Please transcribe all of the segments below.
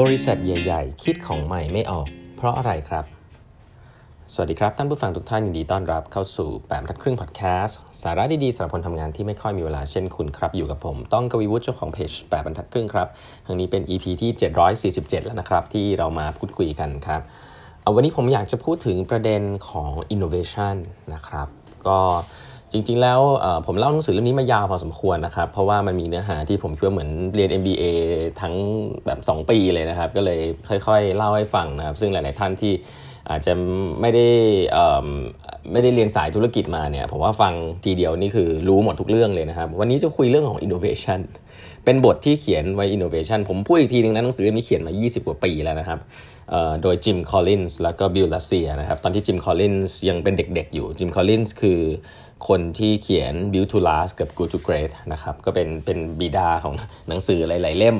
บริษัทใหญ่ ๆ คิดของใหม่ไม่ออก เพราะอะไรครับ สวัสดีครับ ท่านผู้ฟังทุกท่านยินดีต้อนรับเข้าสู่แปดบรรทัดครึ่งพอดแคสต์สาระดีๆสำหรับคนทำงานที่ไม่ค่อยมีเวลาเช่นคุณครับ อยู่กับผมต้องกวีวุฒิเจ้าของเพจแปดบรรทัดครึ่งครับครั้งนี้เป็น EP ที่ 747 แล้วนะครับ ที่เรามาพูดคุยกันครับเอาวันนี้ผมอยากจะพูดถึงประเด็นของ innovation นะครับ ก็ จริงๆ แล้วผมเล่าหนังสือเล่มนี้มายาวพอสมควรนะครับ เพราะว่ามันมีเนื้อหาที่ผมคิดว่าเหมือนเรียน MBA ทั้งแบบ 2 ปีเลยนะครับ ก็เลยค่อยๆ เล่าให้ฟังนะครับ ซึ่งหลายๆท่านที่อาจจะไม่ได้ไม่ได้เรียนสายธุรกิจมาเนี่ยผมว่าฟังทีเดียวนี่คือรู้หมดทุกเรื่องเลยนะครับ วันนี้จะคุยเรื่องของ innovation เป็นบทที่เขียนไว้ innovation ผมพูดอีกทีนึงนะหนังสือเล่มนี้เขียนมา 20 กว่าปีแล้วนะครับ โดยจิม คอลลินส์แล้วก็ Bill Lazier นะครับ ตอนที่จิม คอลลินส์ยังเป็นเด็กๆอยู่ จิม คอลลินส์คือคนที่เขียน Built to Last กับ Good to Great นะครับ ก็เป็นเป็นบิดาของหนังสือหลายๆเล่ม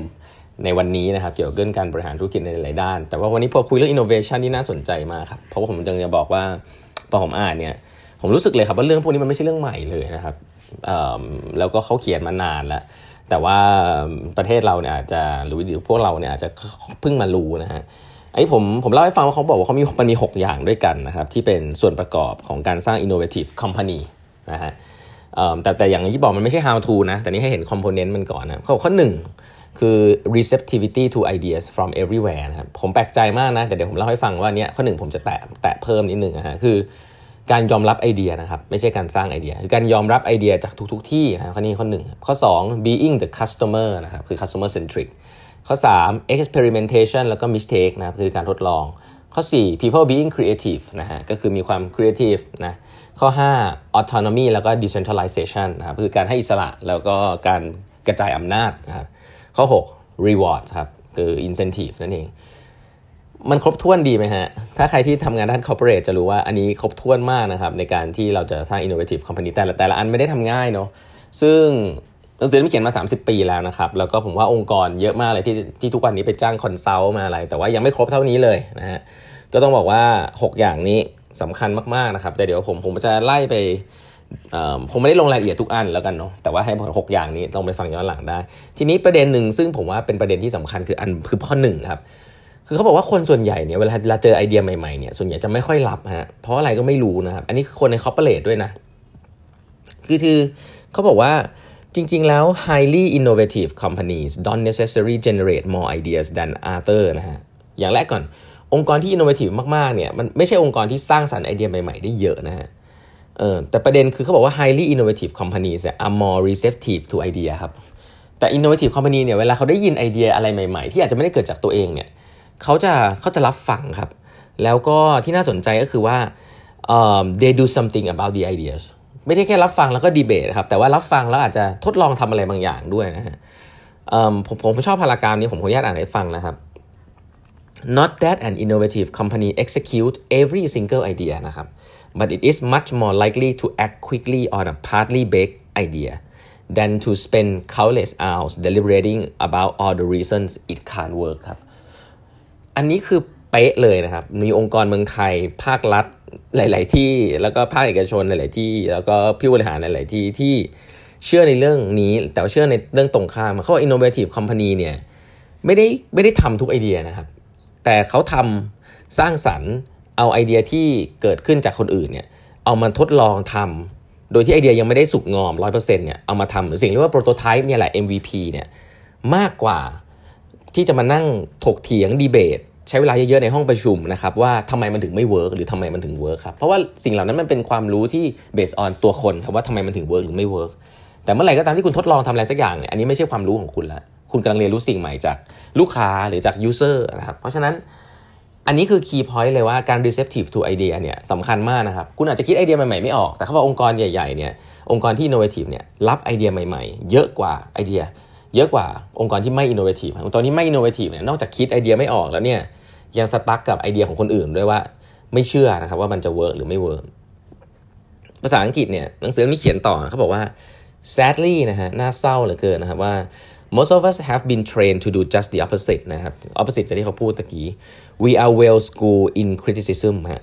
ในวันนี้นะครับ เกี่ยวกับเรื่องการบริหารธุรกิจในหลายด้าน แต่ว่าวันนี้พอคุยเรื่อง innovation ที่น่าสนใจมากครับ เพราะว่าผมจึงจะบอกว่าพอผมอ่านเนี่ยผมรู้สึกเลยครับว่าเรื่องพวกนี้มันไม่ใช่เรื่องใหม่เลยนะครับแล้วก็เขาเขียนมานานแล้วแต่ว่าประเทศเราเนี่ยอาจจะหรือพวกเราเนี่ยอาจจะเพิ่งมารู้นะฮะ ไอ้ผมผมเล่าให้ฟังว่าเขาบอกว่าเขามีมันมี 6 อย่างด้วยกันนะครับที่เป็นส่วนประกอบของการสร้าง innovative company นะฮะแต่แต่อย่างที่บอกมันไม่ใช่ how to นะแต่นี้ให้เห็น component มันก่อนนะเข้อข้อหนึ่งคือ receptivity to ideas from everywhere นะครับผมแปลกใจมากนะแต่เดี๋ยวผมเล่าให้ฟังว่าเนี้ยข้อหนึ่งผมจะแตะแตะเพิ่มนิดนึงนะฮะคือการยอมรับไอเดียนะครับไม่ใช่การสร้างไอเดีย คือการยอมรับไอเดียจากทุกๆทที่นะข้อนี้ข้อหนึ่งข้อ 2 being the customer นะครับคือ customer centric ข้อ 3 experimentation แล้วก็ mistake นะครับคือการทดลอง ข้อ 4 people being creative นะฮะก็คือมีความ creative นะข้อ 5 autonomy แล้วก็ decentralization นะครับคือการให้อิสระแล้วก็การกระจายอำนาจนะครับข้อ 6 reward ครับคือ incentive นั่นเองมันครบถ้วนดีไหมฮะ ถ้าใครที่ทำงานด้าน corporate จะรู้ว่าอันนี้ครบถ้วนมากนะครับ ในการที่เราจะสร้าง innovative company แต่ละแต่ละอันไม่ได้ทำง่ายเนาะซึ่ง หนังสือที่เขียนมา 30 ปีแล้วนะครับ แล้วก็ผมว่าองค์กรเยอะมากเลยที่ที่ทุกวันนี้ไปจ้าง consult มาอะไร แต่ว่ายังไม่ครบเท่านี้เลยนะฮะก็ต้องบอกว่า 6 อย่างนี้สำคัญมากๆนะครับ แต่เดี๋ยวผมผมจะไล่ไปผมไม่ได้ลงรายละเอียดทุกอันแล้วกันเนาะแต่ว่าให้หกอย่างนี้ต้องไปฟังย้อนหลังได้ ทีนี้ประเด็นหนึ่งซึ่งผมว่าเป็นประเด็นที่สำคัญคืออันคือข้อหนึ่งครับคือเขาบอกว่าคนส่วนใหญ่เนี่ยเวลาเราเจอไอเดียใหม่ๆเนี่ยส่วนใหญ่จะไม่ค่อยรับฮะเพราะอะไรก็ไม่รู้นะครับ อันนี้คือคนในคอร์เปอเรทด้วยนะคือคือเขาบอกว่า จริงๆแล้ว highly innovative companies don't necessarily generate more ideas than other นะฮะ อย่างแรกก่อน องค์กรที่อินโนเวทีฟมากๆ เนี่ย มันไม่ใช่องค์กรที่สร้างสรรค์ไอเดียใหม่ ๆ ได้เยอะนะฮะ เออ แต่ประเด็นคือเขาบอกว่า highly innovative companies are more receptive to idea ครับ แต่ innovative company เนี่ย เวลาเขาได้ยินไอเดียอะไรใหม่ ๆ ที่อาจจะไม่ได้เกิดจากตัวเองเนี่ย เขาจะเขาจะรับฟังครับ แล้วก็ที่น่าสนใจก็คือว่า um, they do something about the ideas ไม่ใช่แค่รับฟังแล้วก็ดีเบตครับแต่ว่ารับฟังแล้วอาจจะทดลองทำอะไรบางอย่างด้วยนะฮะผมผมชอบพารากราฟนี้ผมขออนุญาตอ่านให้ฟังนะครับ not that an innovative company execute every single idea นะครับ but it is much more likely to act quickly on a partly baked idea than to spend countless hours deliberating about all the reasons it can't work ครับ อันนี้คือเป๊ะเลยนะครับ มีองค์กรเมืองไทยภาครัฐหลาย ๆ ที่แล้วก็ภาคเอกชนหลาย ๆ ที่ แล้วก็ผู้บริหารหลาย ๆ ที่ที่เชื่อในเรื่องนี้ แต่เชื่อในเรื่องตรงข้ามเขาว่า innovative company เนี่ยไม่ได้ไม่ได้ทำทุกไอเดียนะครับ แต่เขาทำสร้างสรรค์เอาไอเดียที่เกิดขึ้นจากคนอื่นเนี่ยเอามาทดลองทำโดยที่ไอเดียยังไม่ได้สุกงอม 100%เนี่ยเอามาทำหรือสิ่งเรียกว่า prototype เนี่ยแหละ MVP เนี่ยมากกว่าที่จะมานั่งถกเถียงดีเบต ใช้เวลาเยอะๆในห้องประชุมนะครับว่าทำไมมันถึงไม่ work หรือทำไมมันถึง work ครับเพราะว่าสิ่งเหล่านั้นมันเป็นความรู้ที่ base on ตัวคนครับว่าทำไมมันถึง work หรือไม่ work แต่เมื่อไหร่ก็ตามที่คุณทดลองทำอะไรสักอย่างเนี่ยอันนี้ไม่ใช่ความรู้ของคุณละคุณกำลังเรียนรู้สิ่งใหม่จากลูกค้าหรือจาก user นะครับเพราะฉะนั้นอันนี้คือ key point เลยว่าการ receptive to idea เนี่ยสำคัญมากนะครับ คุณอาจจะคิดไอเดียใหม่ๆไม่ออก แต่เขาบอกองค์กรใหญ่ๆเนี่ยองค์กรที่ innovative เนี่ยรับไอเดียใหม่ๆ เยอะกว่าไอเดีย เยอะกว่าองค์กรที่ไม่ innovative องค์กรที่ไม่ innovative เนี่ยนอกจากคิดไอเดียไม่ออกแล้วเนี่ยยัง stuck กับไอเดียของคนอื่นด้วยว่าไม่เชื่อนะครับว่ามันจะ work หรือไม่ work ภาษาอังกฤษเนี่ยหนังสือมีเขียนต่อเขาบอกว่า sadly นะฮะน่าเศร้าเหลือเกินนะครับว่า most of us have been trained to do just the opposite นะครับ opposite จากที่เขาพูดตะกี้ we are well schooled in criticism ฮะ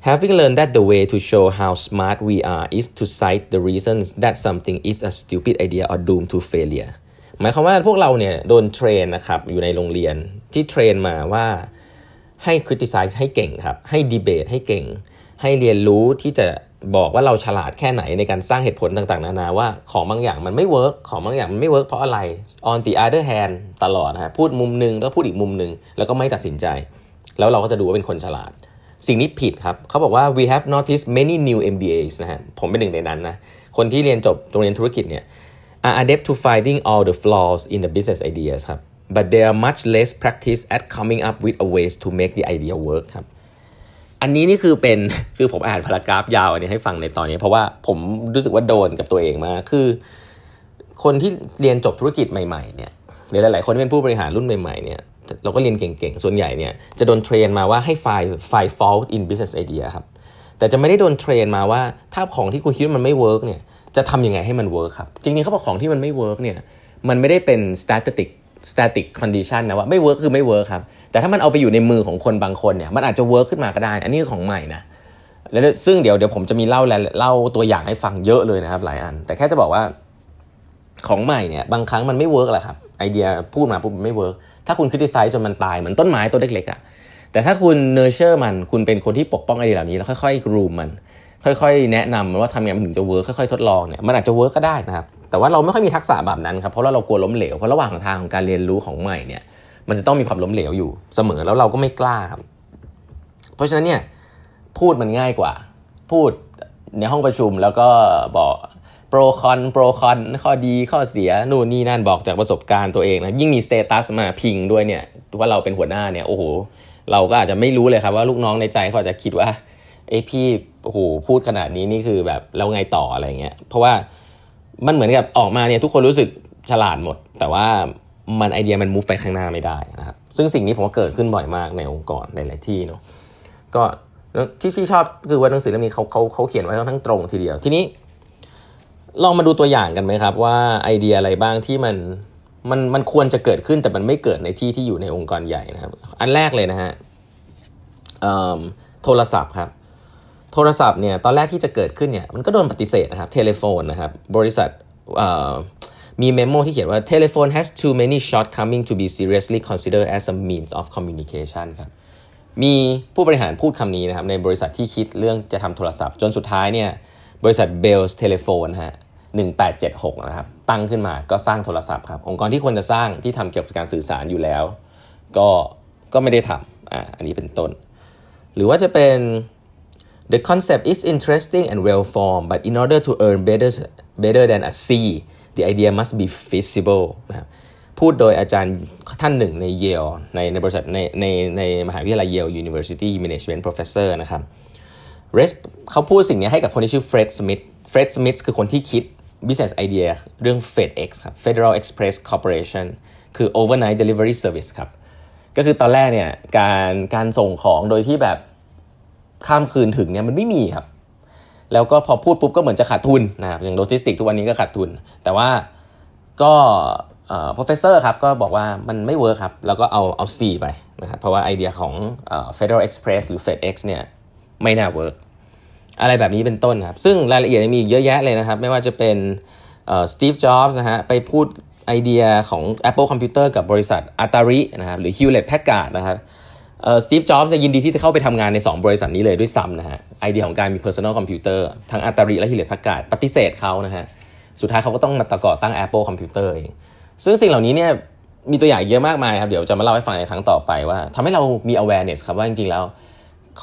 having learned that the way to show how smart we are is to cite the reasons that something is a stupid idea or doomed to failure หมายความว่าพวกเราเนี่ยโดน train นะครับอยู่ในโรงเรียนที่ train มาว่าให้ criticize ให้เก่งครับ ให้ดีเบตให้เก่ง ให้เรียนรู้ที่จะบอกว่าเราฉลาดแค่ไหนในการสร้างเหตุผลต่างๆ นานาว่าของบางอย่างมันไม่ work ของบางอย่างมันไม่ work เพราะอะไร on the other hand ตลอดนะฮะพูดมุมหนึ่งแล้วพูดอีกมุมหนึ่งแล้วก็ไม่ตัดสินใจ แล้วเราก็จะดูว่าเป็นคนฉลาด สิ่งนี้ผิดครับเขาบอกว่า we have noticed many new MBAs นะฮะผมเป็นหนึ่งในนั้นนะคนที่เรียนจบโรงเรียนธุรกิจเนี่ย are adept to finding all the flaws in the business ideas ครับ but they are much less practice at coming up with a ways to make the idea work ครับอันนี้นี่คือเป็นคือผมอ่านพารากราฟยาวอันนี้ให้ฟังในตอนนี้ เพราะว่าผมรู้สึกว่าโดนกับตัวเองมากคือ คนที่เรียนจบธุรกิจใหม่ๆเนี่ยหรือหลายๆคนที่เป็นผู้บริหารรุ่นใหม่ๆเนี่ย เราก็เรียนเก่งๆ ส่วนใหญ่เนี่ยจะโดนเทรนมาว่าให้ find find fault in business idea ครับ แต่จะไม่ได้โดน train มาว่าถ้าของที่คุณคิดว่ามันไม่ work เนี่ยจะทำยังไงให้มัน work ครับ จริงๆเขาบอกของที่มันไม่ work เนี่ยมันไม่ได้เป็น static static condition นะว่าไม่ work คือไม่ work ครับ แต่ถ้ามันเอาไปอยู่ในมือของคนบางคนเนี่ยมันอาจจะ work ขึ้นมาก็ได้ อันนี้คือของใหม่นะแล้วซึ่งเดี๋ยวเดี๋ยวผมจะมีเล่าเล่าตัวอย่างให้ฟังเยอะเลยนะครับหลายอัน แต่แค่จะบอกว่า ของใหม่เนี่ยบางครั้งมันไม่ work แหละครับไอเดียพูดมาปุ๊บไม่ work ถ้าคุณ criticize จนมันตายเหมือนต้นไม้ต้นเล็กๆอะ่ะแต่ถ้าคุณ nurture มันคุณเป็นคนที่ปกป้องไอเดียเหล่านี้แล้วค่อยๆ groom มัน ค่อยๆ แนะนำว่าทำยังไงมันถึงจะ work ค่อยๆทดลองเนี่ยมันอาจจะ work ก็ได้นะครับแต่ว่าเราไม่ค่อยมีทักษะแบบนั้นครับเพราะเราเรากลัวล้มเหลวเพราะระหว่างทางของการเรียนรู้ของใหม่เนี่ยมันจะต้องมีความล้มเหลวอยู่เสมอแล้วเราก็ไม่กล้าครับ เพราะฉะนั้นเนี่ยพูดมันง่ายกว่า พูดในห้องประชุมแล้วก็บอก pro con pro con ข้อดีข้อเสียนู่นนี่นั่นบอกจากประสบการณ์ตัวเองนะยิ่งมี status มาพิงด้วยเนี่ยว่าเราเป็นหัวหน้าเนี่ยโอ้โหเราก็อาจจะไม่รู้เลยครับว่าลูกน้องในใจเขาจะคิดว่าเอ้พี่โอ้โหพูดขนาดนี้นี่คือแบบแล้วไงต่ออะไรเงี้ยเพราะว่ามันเหมือนกับออกมาเนี่ยทุกคนรู้สึกฉลาดหมด แต่ว่ามันไอเดียมันมูฟไปข้างหน้าไม่ได้นะครับซึ่งสิ่งนี้ผมว่าเกิดขึ้นบ่อยมากในองค์กรในหลายที่เนาะก็ที่ที่ชอบคือว่าหนังสือเล่มนี้เขาเขาเขาเขียนไว้ค่อนข้างตรงทีเดียวทีนี้ ลองมาดูตัวอย่างกันไหมครับ ว่าไอเดียอะไรบ้างที่มันมันมันควรจะเกิดขึ้นแต่มันไม่เกิดในที่ที่อยู่ในองค์กรใหญ่นะครับ อันแรกเลยนะฮะโทรศัพท์ครับโทรศัพท์เนี่ยตอนแรกที่จะเกิดขึ้นเนี่ยมันก็โดนปฏิเสธนะครับ telephone นะครับบริษัทมี memo ที่เขียนว่า telephone has too many shortcoming to be seriously considered as a means of communication ครับมีผู้บริหารพูดคำนี้นะครับในบริษัทที่คิดเรื่องจะทำโทรศัพท์ จนสุดท้ายเนี่ย บริษัท Bell's Telephone ฮะ1876นะครับตั้งขึ้นมาก็สร้างโทรศัพท์ครับองค์กรที่ควรจะสร้างที่ทำเกี่ยวกับการสื่อสารอยู่แล้ว ก็ก็ไม่ได้ทำอ่าอันนี้เป็นต้น หรือว่าจะเป็น The concept is interesting and well formed but in order to earn better better than a C the idea must be feasible นะครับพูดโดยอาจารย์ท่านหนึ่งในเยลในในบริษัทในในในมหาวิทยาลัยเยล University Management Professor นะครับ เรสเขาพูดสิ่งนี้ให้กับคนที่ชื่อเฟร็ดสมิธเฟร็ดสมิธคือคนที่คิด business idea เรื่อง FedEx ครับ Federal Express Corporation คือ overnight delivery service ครับ ก็คือตอนแรกเนี่ยการการส่งของโดยที่แบบข้ามคืนถึงเนี่ยมันไม่มีครับ แล้วก็พอพูดปุ๊บก็เหมือนจะขาดทุนนะครับอย่างโลจิสติกทุกวันนี้ก็ขาดทุน แต่ว่าก็เอ่อ professor ครับก็บอกว่ามันไม่ work ครับ แล้วก็เอาเอา C ไปนะครับเพราะว่าไอเดียของเอ่อ Federal Express หรือ FedEx เนี่ย ไม่น่า work อะไรแบบนี้เป็นต้นครับ ซึ่งรายละเอียดมีเยอะแยะเลยนะครับ ไม่ว่าจะเป็นสตีฟจ็อบส์นะฮะไปพูดไอเดียของ Apple Computer กับบริษัท Atari นะครับหรือ Hewlett Packard นะครับสตีฟจ็อบส์จะยินดีที่จะเข้าไปทำงานใน 2 บริษัทนี้เลยด้วยซ้ำนะฮะไอเดียของการมี personal computer ทั้ง Atari และ Hewlett Packard ปฏิเสธเขานะฮะสุดท้ายเขาก็ต้องมาตะก่อตั้ง Apple Computer เองซึ่งสิ่งเหล่านี้เนี่ยมีตัวอย่างเยอะมากมายครับ เดี๋ยวจะมาเล่าให้ฟังในครั้งต่อไปว่าทำให้เรามี awareness ครับว่าจริงๆแล้ว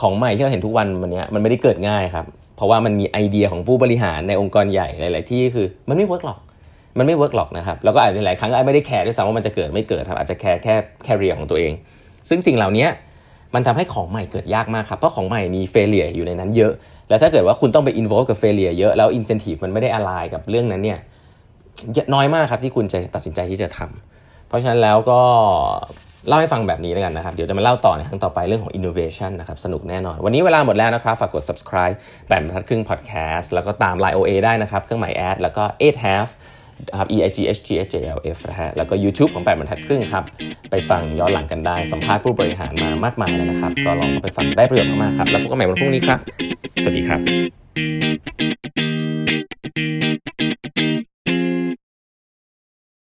ของใหม่ที่เราเห็นทุกวันวันนี้มันไม่ได้เกิดง่ายครับ เพราะว่ามันมีไอเดียของผู้บริหารในองค์กรใหญ่หลายๆที่คือมันไม่เวิร์กหรอก มันไม่เวิร์กหรอกนะครับ แล้วก็อาจจะหลายครั้งไม่ได้แคร์ด้วยซ้ำว่ามันจะเกิดไม่เกิดครับ อาจจะแคร์แค่แคเรียของตัวเอง ซึ่งสิ่งเหล่านี้มันทำให้ของใหม่เกิดยากมากครับ เพราะของใหม่มีเฟลเลียอยู่ในนั้นเยอะ แล้วถ้าเกิดว่าคุณต้องไปอินโวกับเฟลเลียเยอะ แล้วอินเซนティブมันไม่ได้อะไรกับเรื่องนั้นเนี่ยน้อยมากครับที่คุณจะตัดสินใจที่จะทำ เพราะฉะนั้นแล้วก็ เล่าให้ฟังแบบนี้แล้วกันนะครับ เดี๋ยวจะมาเล่าต่อในครั้งต่อไปเรื่องของ innovation นะครับ สนุกแน่นอน วันนี้เวลาหมดแล้วนะครับ ฝากกด subscribe แปดบรรทัดครึ่ง podcast แล้วก็ตาม line OA ได้นะครับ เครื่องหมายแอดแล้วก็ eight half ครับ e i g h t h j l f นะฮะ แล้วก็ YouTube ของแปดบรรทัดครึ่งครับ ไปฟังย้อนหลังกันได้ สัมภาษณ์ผู้บริหารมามากมายแล้วนะครับ ก็ลองไปฟังได้ประโยชน์มากๆครับ แล้วพบกันใหม่วันพรุ่งนี้ครับ สวัสดีครับ